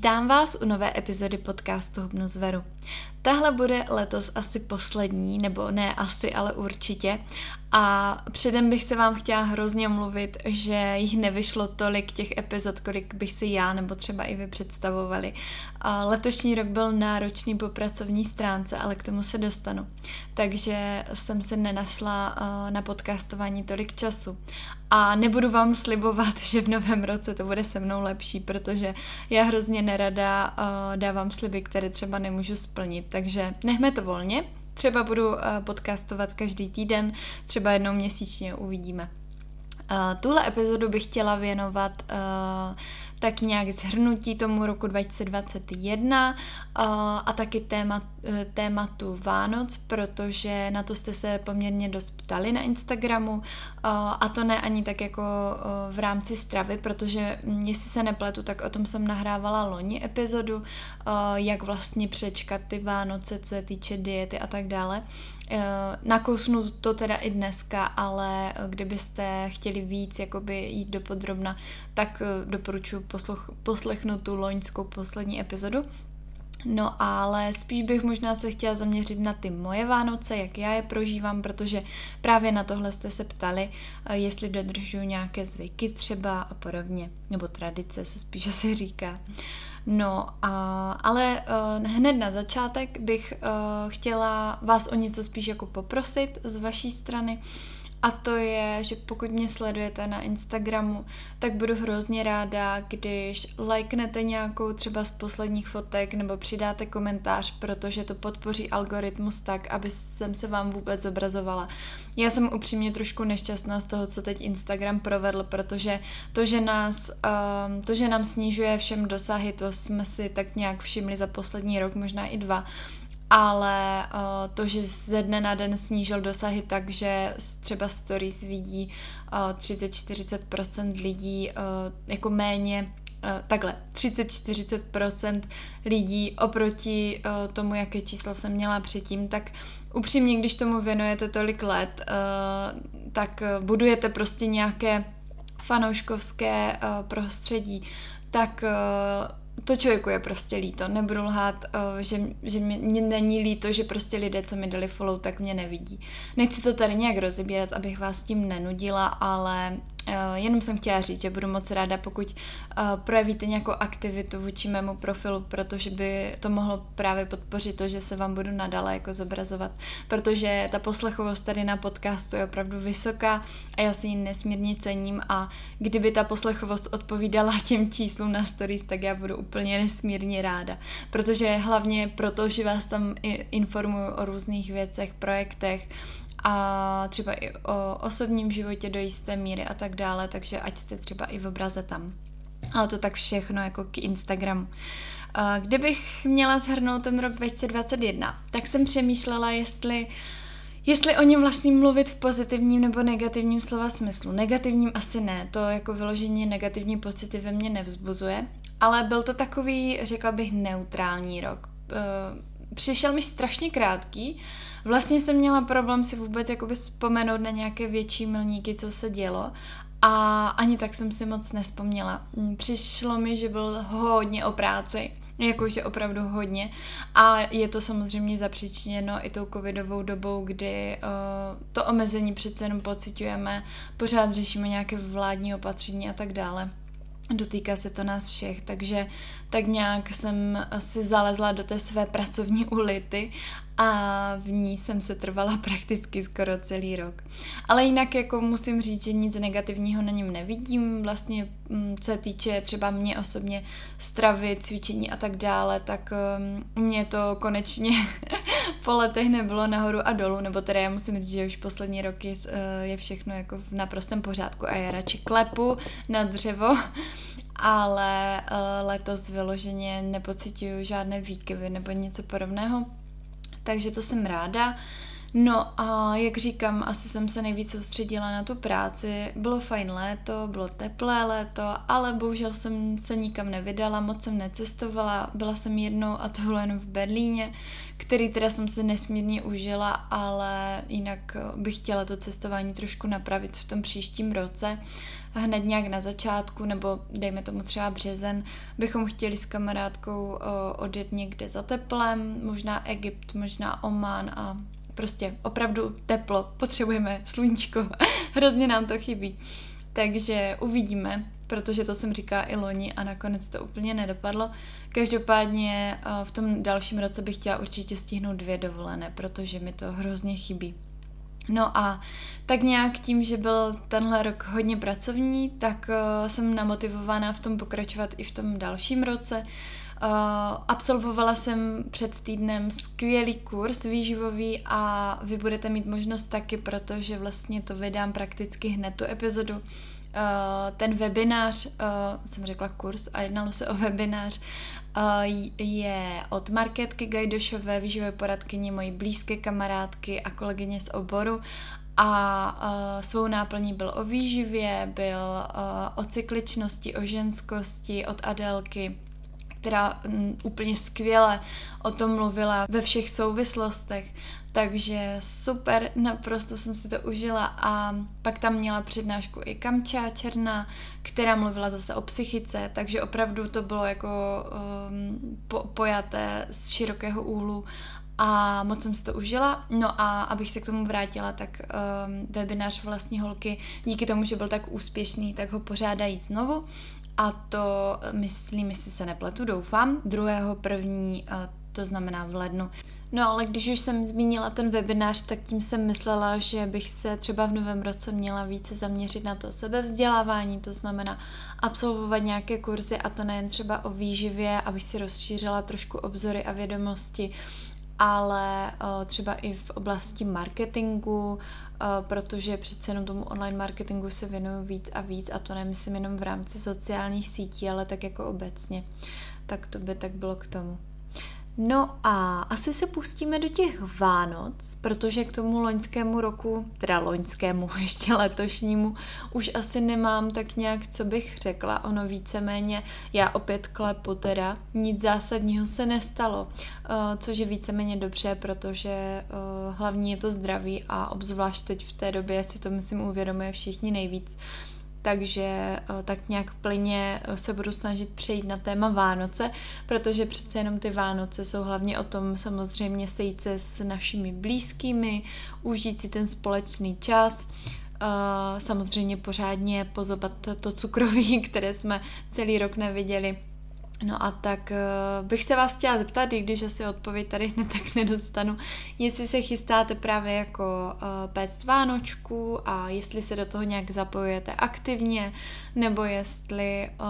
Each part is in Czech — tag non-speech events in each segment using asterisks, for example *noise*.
Vítám vás u nové epizody podcastu Hubnu zveru. Tahle bude letos asi poslední, nebo ne asi, ale určitě. A předem bych se vám chtěla hrozně mluvit, že jich nevyšlo tolik těch epizod, kolik bych si já nebo třeba i vy představovali. A letošní rok byl náročný po pracovní stránce, ale k tomu se dostanu. Takže jsem se nenašla na podcastování tolik času. A nebudu vám slibovat, *laughs* že v novém roce to bude se mnou lepší, protože já hrozně nerada dávám sliby, které třeba nemůžu splnit takže nechme to volně. Třeba budu eh, podcastovat každý týden, třeba jednou měsíčně uvidíme. Uh, tuhle epizodu bych chtěla věnovat tak nějak zhrnutí tomu roku 2021 a taky téma, e, tématu Vánoc, protože na to jste se poměrně dost ptali na Instagramu a to ne ani tak jako v rámci stravy, protože mm, jestli se nepletu, tak o tom jsem nahrávala loni epizodu, jak vlastně přečkat ty Vánoce, co se týče diety a tak dále. Eh, nakousnu to teda i dneska, ale eh, kdybyste chtěli víc jakoby jít do podrobna, tak eh, doporučuji poslechnout tu loňskou poslední epizodu. No ale spíš bych možná se chtěla zaměřit na ty moje Vánoce, jak já je prožívám, protože právě na tohle jste se ptali, jestli dodržuju nějaké zvyky třeba a podobně, nebo tradice se spíš *laughs* asi říká. No, a, ale uh, hned na začátek bych uh, chtěla vás o něco spíš jako poprosit z vaší strany. Uh, a to je, že pokud mě sledujete na Instagramu, tak budu hrozně ráda, když lajknete nějakou třeba z posledních fotek nebo přidáte komentář, protože to podpoří algoritmus tak, aby jsem se vám vůbec zobrazovala. Já jsem upřímně trošku nešťastná z toho, co teď Instagram provedl, protože to, že, nás, um, to, že nám snižuje všem dosahy, to jsme si tak nějak všimli za poslední rok, možná i dva, ale uh, to, že ze dne na den snížil dosahy tak, že třeba stories vidí uh, 30-40% lidí uh, jako méně takhle, 30-40% lidí oproti tomu, jaké čísla jsem měla předtím, tak upřímně, když tomu věnujete tolik let, tak budujete prostě nějaké fanouškovské prostředí, tak to člověku je prostě líto. Nebudu lhát, uh, že, že mě, není líto, že prostě lidé, co mi dali follow, tak mě nevidí. Nechci to tady nějak rozebírat, abych vás tím nenudila, ale jenom jsem chtěla říct, že budu moc ráda, pokud uh, projevíte nějakou aktivitu vůči mému profilu, protože by to mohlo právě podpořit to, že se vám budu nadále jako zobrazovat, protože ta poslechovost tady na podcastu je opravdu vysoká a já si ji nesmírně cením a kdyby ta poslechovost odpovídala *laughs* těm číslům na stories, tak já budu úplně nesmírně ráda, protože hlavně proto, že vás tam informuju o různých věcech, projektech, a třeba i o osobním životě do jisté míry a tak dále, takže ať jste třeba i v obraze tam. Ale to tak všechno jako k Instagramu. Kdybych měla zhrnout ten rok 2021, tak jsem přemýšlela, jestli Jestli o něm vlastně mluvit v pozitivním nebo negativním slova smyslu. Negativním asi ne, to jako vyložení negativní pocity ve mně nevzbuzuje, ale byl to takový, řekla bych, neutrální rok přišel mi strašně krátký. Vlastně jsem měla problém si vůbec jakoby vzpomenout na nějaké větší milníky, co se dělo a ani tak jsem si moc nespomněla. Přišlo mi, že byl hodně o práci, jakože opravdu hodně. A je to samozřejmě zapříčiněno i tou covidovou dobou, kdy uh, to omezení přece jenom pocitujeme, pořád řešíme nějaké vládní opatření a tak dále. Dotýká se to nás všech, takže tak nějak jsem si zalezla do té své pracovní ulity a v ní jsem se trvala *laughs* prakticky skoro celý rok. Ale jinak jako musím říct, že nic negativního na něm nevidím, vlastně mm, co se týče třeba mě osobně stravy, cvičení a tak dále, tak um, mě to konečně *laughs* po letech nebylo nahoru a dolů, nebo teda já musím říct, že už poslední roky uh, je všechno jako v naprostém pořádku a já radši klepu na dřevo, ale uh, letos vyloženě nepocituju žádné výkyvy nebo něco podobného takže to jsem ráda. No a jak říkám, asi jsem se nejvíc soustředila na tu práci. Bylo fajn léto, bylo teplé léto, ale bohužel jsem se nikam nevydala, moc jsem necestovala. Byla jsem jednou a to bylo jen v Berlíně, který teda jsem se nesmírně užila, ale jinak bych chtěla to cestování trošku napravit v tom příštím roce. Hned nějak na začátku, nebo dejme tomu třeba březen, bychom chtěli s kamarádkou odjet někde za teplem, možná Egypt, možná Oman a Prostě opravdu teplo, potřebujeme sluníčko, *laughs* hrozně nám to chybí. Takže uvidíme, protože to jsem říkala i loni a nakonec to úplně nedopadlo. Každopádně eh, v tom dalším roce bych chtěla určitě stihnout dvě dovolené, protože mi to hrozně chybí. No a tak nějak tím, že byl tenhle rok hodně pracovní, tak uh, jsem namotivovaná v tom pokračovat i v tom dalším roce. Uh, absolvovala jsem před týdnem skvělý kurz výživový a vy budete mít možnost taky, protože vlastně to vydám prakticky hned tu epizodu. Uh, ten webinář, uh, jsem řekla kurz a jednalo se o webinář, je od Marketky Gajdošové, výživové poradkyně, mojí blízké kamarádky a kolegyně z oboru a uh, svou náplní byl o výživě, byl uh, o cykličnosti, o ženskosti od Adelky, která mm, úplně skvěle o tom mluvila ve všech souvislostech. Takže super, naprosto jsem si to užila a pak tam měla přednášku i Kamča Černá, která mluvila zase o psychice, takže opravdu to bylo jako um, po, pojaté z širokého úhlu a moc jsem si to užila. No a abych se k tomu vrátila, tak um, webinář vlastní holky, díky tomu, že byl tak úspěšný, tak ho pořádají znovu a to myslím, jestli se nepletu, doufám, druhého první, to znamená v lednu. No ale když už jsem zmínila ten webinář, tak tím jsem myslela, že bych se třeba v novém roce měla více zaměřit na to sebevzdělávání, to znamená absolvovat nějaké kurzy a to nejen třeba o výživě, abych si rozšířila trošku obzory a vědomosti, ale třeba i v oblasti marketingu, protože přece jenom tomu online marketingu se věnuju víc a víc a to nemyslím jenom v rámci sociálních sítí, ale tak jako obecně. Tak to by tak bylo k tomu. No a asi se pustíme do těch Vánoc, protože k tomu loňskému roku, teda loňskému, *laughs* ještě letošnímu, už asi nemám tak nějak, co bych řekla. Ono víceméně, já opět klepu teda, nic zásadního se nestalo, uh, což je víceméně dobře, protože uh, hlavní je to zdraví a obzvlášť teď v té době si to myslím uvědomuje všichni nejvíc takže eh, tak nějak plně eh, se budu snažit přejít na téma Vánoce, protože přece jenom ty Vánoce jsou hlavně o tom samozřejmě sejít se s našimi blízkými, užít si ten společný čas, eh, samozřejmě pořádně pozobat to cukroví, *laughs* které jsme celý rok neviděli No a tak uh, bych se vás chtěla zeptat, i když asi odpověď tady *laughs* hned tak nedostanu, jestli se chystáte právě jako uh, péct Vánočku a jestli se do toho nějak zapojujete aktivně, nebo jestli uh,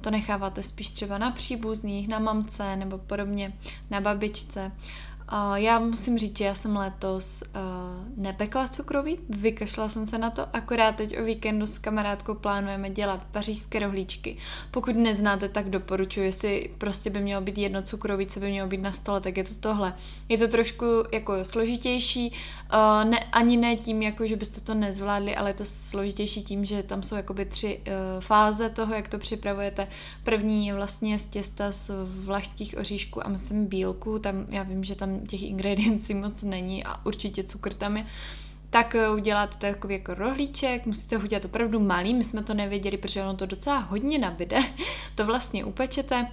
to necháváte spíš třeba na příbuzných, na mamce nebo podobně, na babičce. Já musím říct, že já jsem letos uh, nepekla cukroví, vykašla jsem se na to, akorát teď o víkendu s kamarádkou plánujeme dělat pařížské rohlíčky. Pokud neznáte, tak doporučuji, jestli prostě by mělo být jedno cukroví, co by mělo být na stole, tak je to tohle. Je to trošku jako složitější, uh, ne, ani ne tím, jako že byste to nezvládli, ale je to složitější tím, že tam jsou jakoby tři uh, fáze toho, jak to připravujete. První je vlastně z těsta z vlašských oříšků a myslím bílku, tam já vím, že tam těch ingrediencí moc není a určitě cukr tam je, tak eh, uděláte takový jako rohlíček, musíte ho udělat opravdu malý, my jsme to nevěděli, protože ono to docela hodně nabide, *laughs* to vlastně upečete,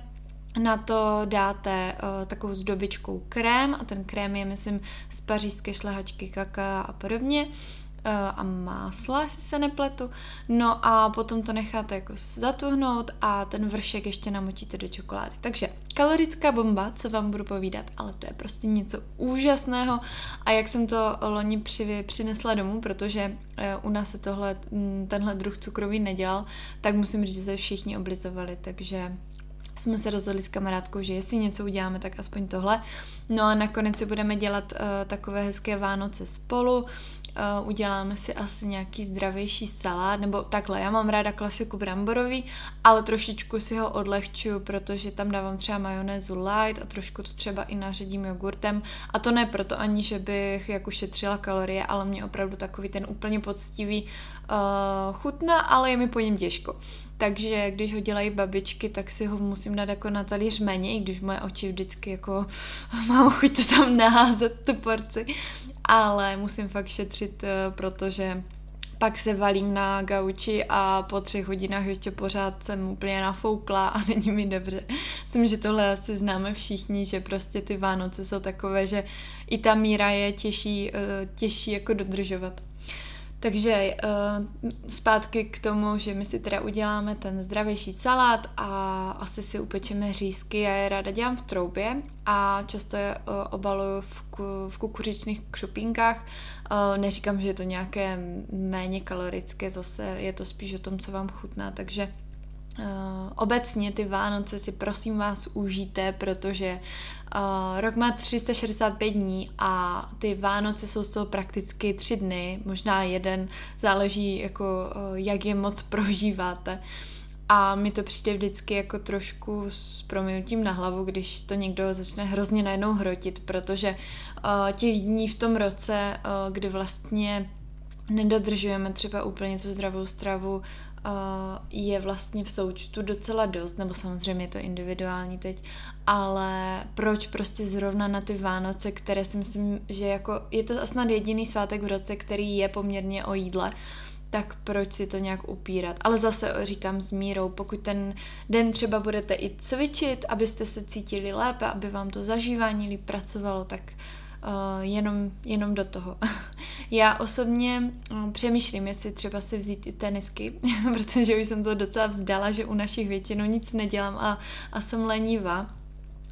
na to dáte uh, takovou zdobičkou krém a ten krém je, myslím, z pařížské šlehačky kaká a podobně. Eh, a másla, jestli se nepletu. No a potom to necháte jako zatuhnout a ten vršek ještě namočíte do čokolády. Takže kalorická bomba, co vám budu povídat, ale to je prostě něco úžasného a jak jsem to loni při, přinesla domů, protože eh, u nás se tohle, tenhle druh cukroví nedělal, tak musím říct, že se všichni oblizovali, takže jsme se rozhodli s kamarádkou, že jestli něco uděláme, tak aspoň tohle. No a nakonec si budeme dělat uh, takové hezké Vánoce spolu, Uh, uděláme si asi nějaký zdravější salát, nebo takhle, já mám ráda klasiku bramborový, ale trošičku si ho odlehčuju, protože tam dávám třeba majonézu light a trošku to třeba i naředím jogurtem a to ne proto ani, že bych jako šetřila kalorie, ale mě opravdu takový ten úplně poctivý uh, chutná, ale je mi po něm těžko. Takže když ho dělají babičky, tak si ho musím dát jako na talíř méně, i když moje oči vždycky jako *laughs* mám chuť to tam naházet, tu porci. Ale musím fakt šetřit, eh, protože pak se valím na gauči a po třech hodinách ještě pořád jsem úplně nafoukla a *laughs* není mi dobře. Myslím, že tohle asi známe všichni, že prostě ty Vánoce jsou takové, že i ta míra je těžší, eh, těžší jako dodržovat. Takže uh, zpátky k tomu, že my si teda uděláme ten zdravější salát a asi si upečeme řízky. Já je ráda dělám v troubě a často je uh, obaluju v, ku, v kukuřičných křupínkách. Uh, neříkám, že je to nějaké méně kalorické, zase je to spíš o tom, co vám chutná, takže obecně ty Vánoce si prosím vás užijte, protože rok má 365 dní a ty Vánoce jsou z toho prakticky tři dny, možná jeden, záleží jako uh, jak je moc prožíváte. A mi to přijde vždycky jako trošku s proměnutím na hlavu, když to někdo začne hrozně najednou hrotit, protože uh, těch dní v tom roce, uh, kdy vlastně nedodržujeme třeba úplně tu zdravou stravu, je vlastně v součtu docela dost, nebo samozřejmě je to individuální teď, ale proč prostě zrovna na ty Vánoce, které si myslím, že jako je to snad jediný svátek v roce, který je poměrně o jídle, tak proč si to nějak upírat. Ale zase říkám s mírou, pokud ten den třeba budete i cvičit, abyste se cítili lépe, aby vám to zažívání líp pracovalo, tak uh, jenom, jenom do toho. *laughs* Já osobně uh, přemýšlím, jestli třeba si vzít i tenisky, *laughs* protože už jsem to docela vzdala, že u našich většinou nic nedělám a, a jsem lenivá.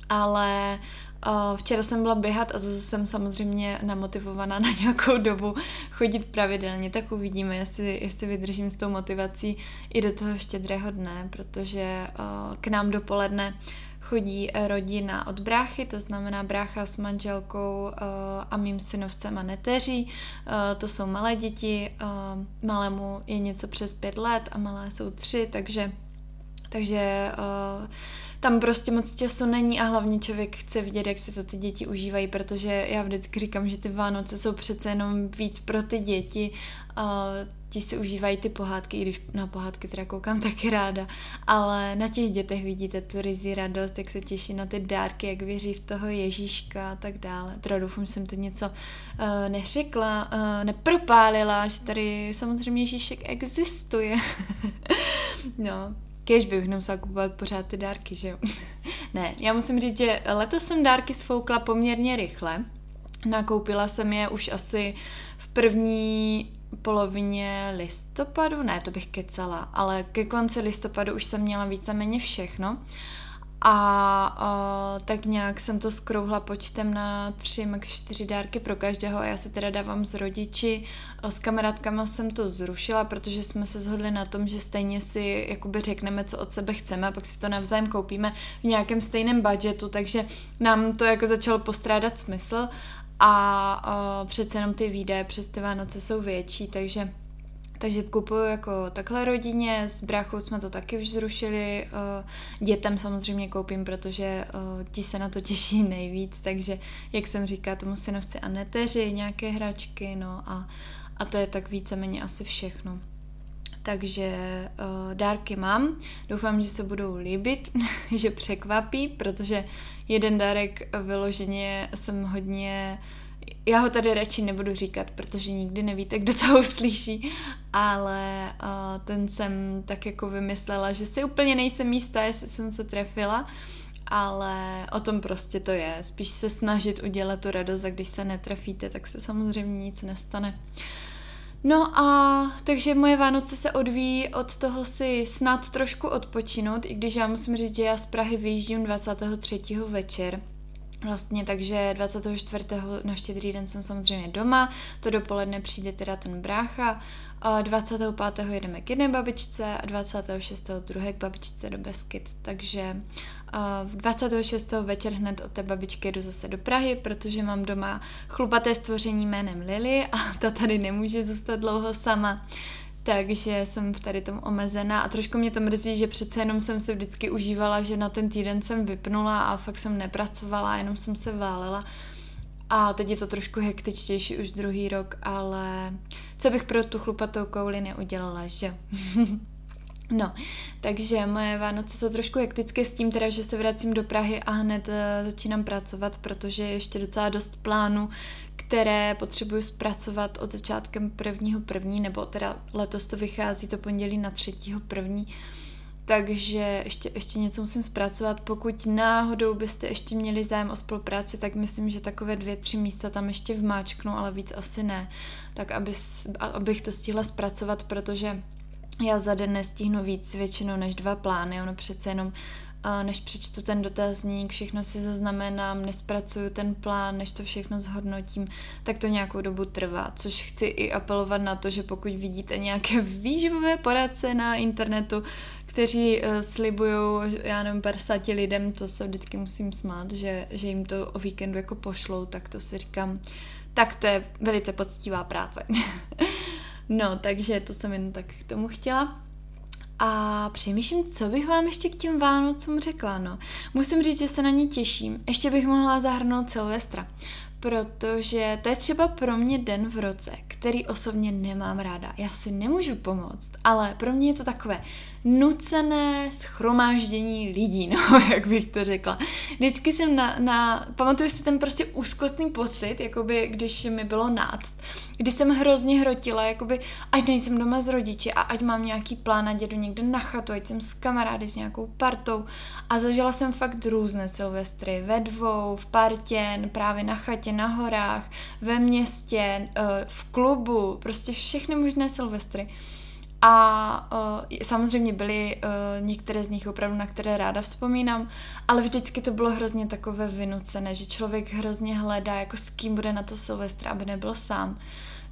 Ale uh, včera jsem byla běhat a zase jsem samozřejmě namotivovaná *laughs* na nějakou dobu chodit pravidelně, tak uvidíme, jestli, jestli vydržím s tou motivací i do toho štědrého dne, protože uh, k nám dopoledne chodí eh, rodina od bráchy, to znamená brácha s manželkou eh, a mým synovcem a neteří. Eh, to jsou malé děti, malému je něco přes pět let a malé jsou tři, takže, takže tam prostě moc času není a hlavně člověk chce vidět, jak si to ty děti užívají, protože já vždycky říkám, že ty Vánoce jsou přece jenom víc pro ty děti. Ti si užívají ty pohádky, i když na pohádky teda koukám *laughs* taky ráda, ale na těch dětech vidíte tu rizí radost, jak se těší na ty dárky, jak věří v toho Ježíška a tak dále. Teda doufám, že jsem to něco uh, neřekla, uh, nepropálila, že tady samozřejmě Ježíšek existuje. *laughs* no, Kež bych nemusela kupovat pořád ty dárky, že jo? *laughs* ne, já musím říct, že letos jsem dárky sfoukla poměrně rychle. Nakoupila jsem je už asi v první polovině listopadu, ne, to bych kecala, ale ke konci listopadu už jsem měla víceméně všechno. A uh, tak nějak jsem to skrouhla počtem na tři, max čtyři dárky pro každého a já se teda dávám s rodiči. S kamarádkama jsem to zrušila, protože jsme se shodli na tom, že stejně si jakoby řekneme, co od sebe chceme a pak si to navzájem koupíme v nějakém stejném budgetu, takže nám to jako začalo postrádat smysl a uh, přece jenom ty výdaje přes ty Vánoce jsou větší, takže takže kupuju jako takhle rodině, s bráchou jsme to taky už zrušili, dětem samozřejmě koupím, protože ti se na to těší *laughs* nejvíc, takže jak jsem říká, tomu synovci a neteři, nějaké hračky, no a, a to je tak víceméně asi všechno. Takže uh, dárky mám. Doufám, že se budou líbit, *laughs* že překvapí, protože jeden dárek vyloženě jsem hodně já ho tady radši nebudu říkat, protože nikdy nevíte, kdo to *laughs* uslyší, ale uh, ten jsem tak jako vymyslela, že si úplně nejsem jistá, jestli jsem se trefila, ale o tom prostě to je. Spíš se snažit udělat tu radost a když se netrefíte, tak se samozřejmě nic nestane. No a takže moje Vánoce se odvíjí od toho si snad trošku odpočinout, i když já musím říct, že já z Prahy vyjíždím 23. večer, Vlastně, takže 24. na štědrý den jsem samozřejmě doma, to dopoledne přijde teda ten brácha, 25. jedeme k jedné babičce a 26. druhé k babičce do Beskyt, takže v 26. večer hned od té babičky jdu zase do Prahy, protože mám doma chlupaté stvoření jménem Lily a ta tady nemůže zůstat dlouho sama takže jsem v tady tom omezená a trošku mě to mrzí, že přece jenom jsem se vždycky užívala, že na ten týden jsem vypnula a fakt jsem nepracovala, jenom jsem se válela. A teď je to trošku hektičtější už druhý rok, ale co bych pro tu chlupatou kouli neudělala, že? *laughs* No, takže moje Vánoce jsou trošku hektické s tím teda, že se vracím do Prahy a hned uh, začínám pracovat, protože je ještě docela dost plánů, které potřebuju zpracovat od začátkem prvního první, nebo teda letos to vychází to pondělí na třetího první, takže ještě, ještě něco musím zpracovat. Pokud náhodou byste ještě měli zájem o spolupráci, tak myslím, že takové dvě, tři místa tam ještě vmáčknu, ale víc asi ne. Tak aby, abych to stihla zpracovat, protože já za den nestihnu víc většinou než dva plány. Ono přece jenom než přečtu ten dotazník, všechno si zaznamenám, nespracuju ten plán, než to všechno zhodnotím, tak to nějakou dobu trvá. Což chci i apelovat na to, že pokud vidíte nějaké výživové poradce na internetu, kteří uh, slibují, já nevím, 50 lidem, to se vždycky musím smát, že, že jim to o víkendu jako pošlou, tak to si říkám, tak to je velice poctivá práce. *laughs* no, takže to jsem jen tak k tomu chtěla. A přemýšlím, co bych vám ještě k těm Vánocům řekla, no. Musím říct, že se na ně těším. Ještě bych mohla zahrnout Silvestra, protože to je třeba pro mě den v roce, který osobně nemám ráda. Já si nemůžu pomoct, ale pro mě je to takové nucené schromáždění lidí, *laughs* no, jak bych to řekla. Vždycky jsem na, na pamatuju si ten prostě úzkostný pocit, jakoby když mi bylo náct, kdy jsem hrozně hrotila, jakoby ať nejsem doma s rodiči a ať mám nějaký plán, ať jedu někde na chatu, ať jsem s kamarády, s nějakou partou a zažila jsem fakt různé silvestry, ve dvou, v partě, právě na chatě, na horách, ve městě, eh, v klubu, prostě všechny možné silvestry. A uh, samozřejmě byly uh, některé z nich opravdu, na které ráda vzpomínám, ale vždycky to bylo hrozně takové vynucené, že člověk hrozně hledá, jako s kým bude na to Silvestra, aby nebyl sám.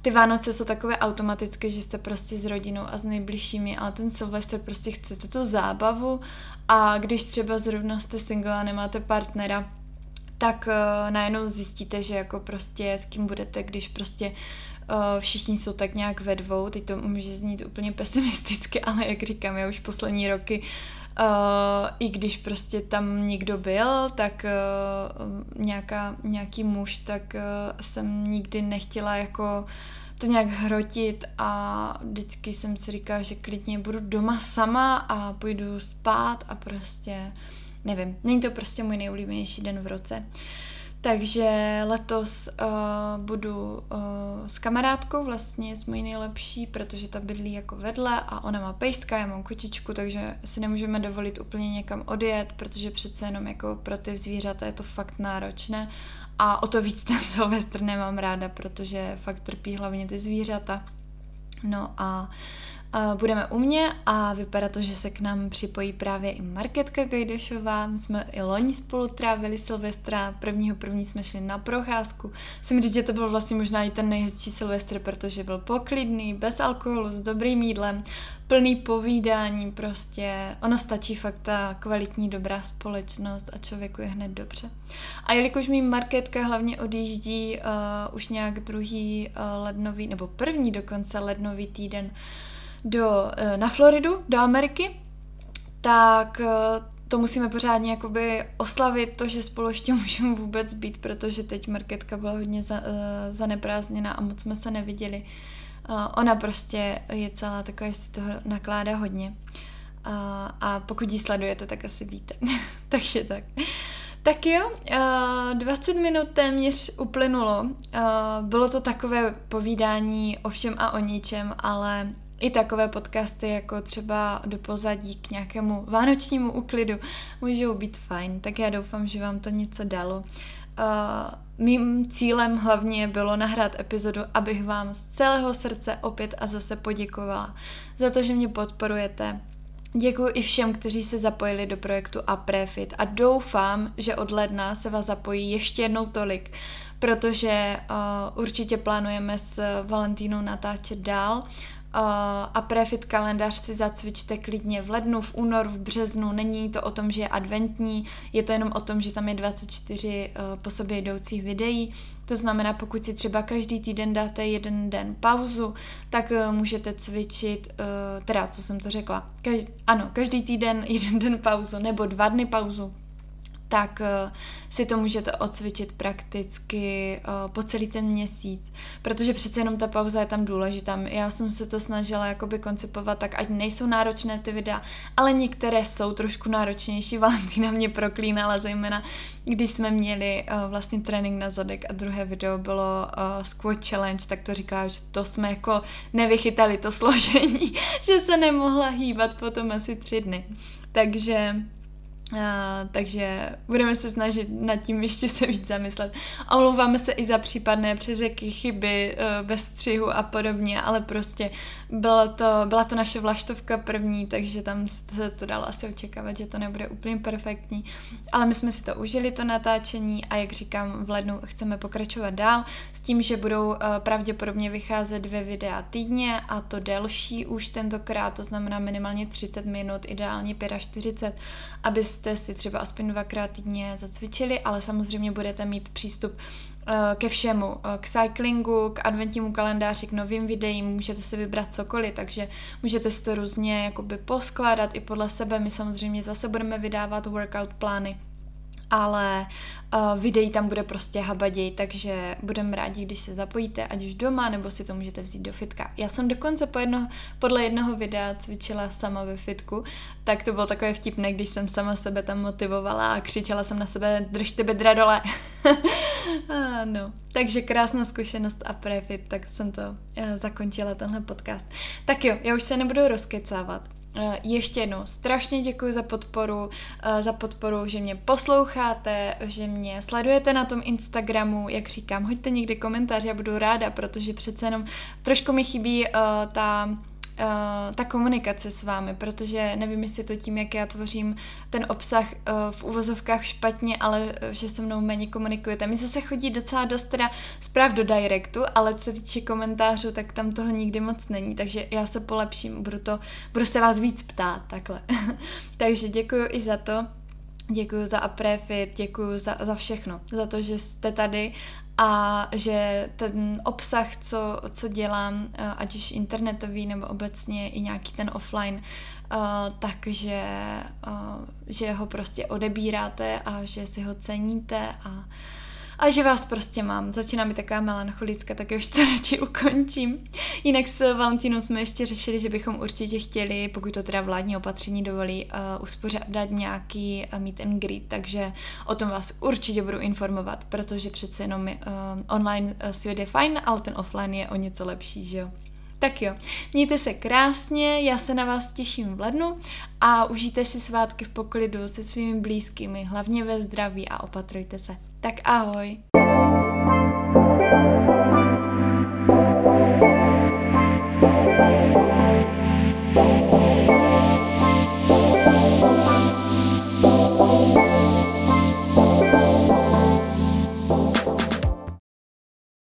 Ty Vánoce jsou takové automatické, že jste prostě s rodinou a s nejbližšími, ale ten Silvestr prostě chcete tu zábavu a když třeba zrovna jste single a nemáte partnera, tak uh, najednou zjistíte, že jako prostě s kým budete, když prostě Uh, všichni jsou tak nějak ve dvou, teď to může znít úplně pesimisticky, *laughs* ale jak říkám, já už poslední roky Uh, I když prostě tam někdo byl, tak nějaká, nějaký muž, tak jsem nikdy nechtěla jako to nějak hrotit a vždycky jsem si říkala, že klidně budu doma sama a půjdu spát a prostě nevím, není to prostě můj nejoblíbenější den v roce. Takže letos uh, budu uh, s kamarádkou, vlastně s mojí nejlepší, protože ta bydlí jako vedle a ona má pejska, já mám kočičku, takže si nemůžeme dovolit úplně někam odjet, protože přece jenom jako pro ty zvířata je to fakt náročné a o to víc ten *laughs* Silvestr nemám ráda, protože fakt trpí hlavně ty zvířata. No a budeme u mě a vypadá to, že se k nám připojí právě i Marketka Gajdešová. My jsme i loni spolu trávili Silvestra, prvního první jsme šli na procházku. Musím říct, že to byl vlastně možná i ten nejhezčí Silvestr, protože byl poklidný, bez alkoholu, s dobrým jídlem, plný povídání prostě. Ono stačí fakt ta kvalitní dobrá společnost a člověku je hned dobře. A jelikož mi Marketka hlavně odjíždí uh, už nějak druhý uh, lednový, nebo první dokonce lednový týden, do, eh, na Floridu, do Ameriky, tak eh, to musíme pořádně jakoby oslavit, to, že spolu ještě *laughs* můžeme vůbec být, protože teď marketka byla hodně za, uh, zaneprázdněná a moc jsme se neviděli. Uh, ona prostě je celá taková, že si toho nakládá hodně. Uh, a pokud ji sledujete, tak asi víte. *laughs* Takže tak. Tak jo, uh, 20 minut téměř uplynulo. Uh, bylo to takové povídání o všem a o ničem, ale i takové podcasty, jako třeba do pozadí k nějakému vánočnímu úklidu, můžou být fajn. Tak já doufám, že vám to něco dalo. Uh, mým cílem hlavně bylo nahrát epizodu, abych vám z celého srdce opět a zase poděkovala za to, že mě podporujete, Děkuji i všem, kteří se zapojili do projektu Aprefit a doufám, že od ledna se vás zapojí ještě jednou tolik, protože uh, určitě plánujeme s Valentínou natáčet dál a prefit kalendář si zacvičte klidně v lednu, v únoru, v březnu. Není to o tom, že je adventní, je to jenom o tom, že tam je 24 uh, po sobě jdoucích videí. To znamená, pokud si třeba každý týden dáte jeden den pauzu, tak uh, můžete cvičit, uh, teda, co jsem to řekla, Kaž, ano, každý týden *laughs* jeden den pauzu nebo dva dny pauzu tak uh, si to můžete odcvičit prakticky uh, po celý ten měsíc, protože přece jenom ta pauza je tam důležitá. Já jsem se to snažila jakoby koncipovat tak, ať nejsou náročné ty videa, ale některé jsou trošku náročnější. *laughs* Valentína mě proklínala, zejména když jsme měli uh, vlastně trénink na zadek a druhé video bylo squat challenge, tak to říká, že to jsme jako nevychytali to *laughs* složení, že se nemohla hýbat potom asi tři dny. Takže Uh, takže budeme se snažit nad tím ještě se víc zamyslet. Omlouváme se i za případné přeřeky, chyby uh, ve střihu a podobně, ale prostě bylo to, byla to naše vlaštovka první, takže tam se to dalo asi očekávat, že to nebude úplně perfektní. Ale my jsme si to užili, to natáčení a jak říkám, v lednu chceme pokračovat dál s tím, že budou uh, pravděpodobně vycházet dvě videa týdně a to delší už tentokrát, to znamená minimálně 30 minut, ideálně 45, aby abyste si třeba aspoň dvakrát týdně zacvičili, ale samozřejmě budete mít přístup eh, ke všemu, eh, k cyclingu, k adventnímu kalendáři, k novým videím, můžete si vybrat cokoliv, takže můžete si to různě jakoby poskládat i podle sebe. My samozřejmě zase budeme vydávat workout plány ale uh, videí tam bude prostě habaděj, takže budeme rádi, když se zapojíte, ať už doma, nebo si to můžete vzít do fitka. Já jsem dokonce po jedno, podle jednoho videa cvičila sama ve fitku, tak to bylo takové vtipné, když jsem sama sebe tam motivovala a křičela jsem na sebe, držte bedra dole. *laughs* no, takže krásná zkušenost a prefit, tak jsem to uh, zakončila tenhle podcast. Tak jo, já už se nebudu rozkecávat. Eh, ještě jednou strašně děkuji za podporu, eh, za podporu, že mě posloucháte, že mě sledujete na tom Instagramu, jak říkám, hoďte někdy komentář, já budu ráda, protože přece jenom trošku mi chybí uh, ta uh, ta komunikace s vámi, protože nevím, jestli to tím, jak já tvořím ten obsah uh, v uvozovkách špatně, ale uh, že se mnou méně komunikujete. Mi se chodí docela dost teda zpráv do directu, ale co se týče komentářů, tak tam toho nikdy moc není, takže já se polepším, budu, to, budu se vás víc ptát, takhle. *laughs* takže děkuji i za to. Děkuji za aprefit, děkuji za, za všechno, za to, že jste tady a že ten obsah, co, co dělám, eh, ať už internetový nebo obecně i nějaký ten offline, uh, takže uh, že ho prostě odebíráte a že si ho ceníte a a že vás prostě mám. Začíná mi taková melancholická, tak už to *laughs* radši ukončím. Jinak s Valentínou jsme ještě řešili, že bychom určitě chtěli, pokud to teda vládní opatření dovolí, uh, uspořádat nějaký uh, meet and greet, takže o tom vás určitě budu informovat, protože přece jenom uh, online svět je fajn, ale ten offline je o něco lepší, že jo. Tak jo, mějte se krásně, já se na vás těším v lednu a užijte si svátky v poklidu se svými blízkými, hlavně ve zdraví a opatrujte se. Tak ahoj.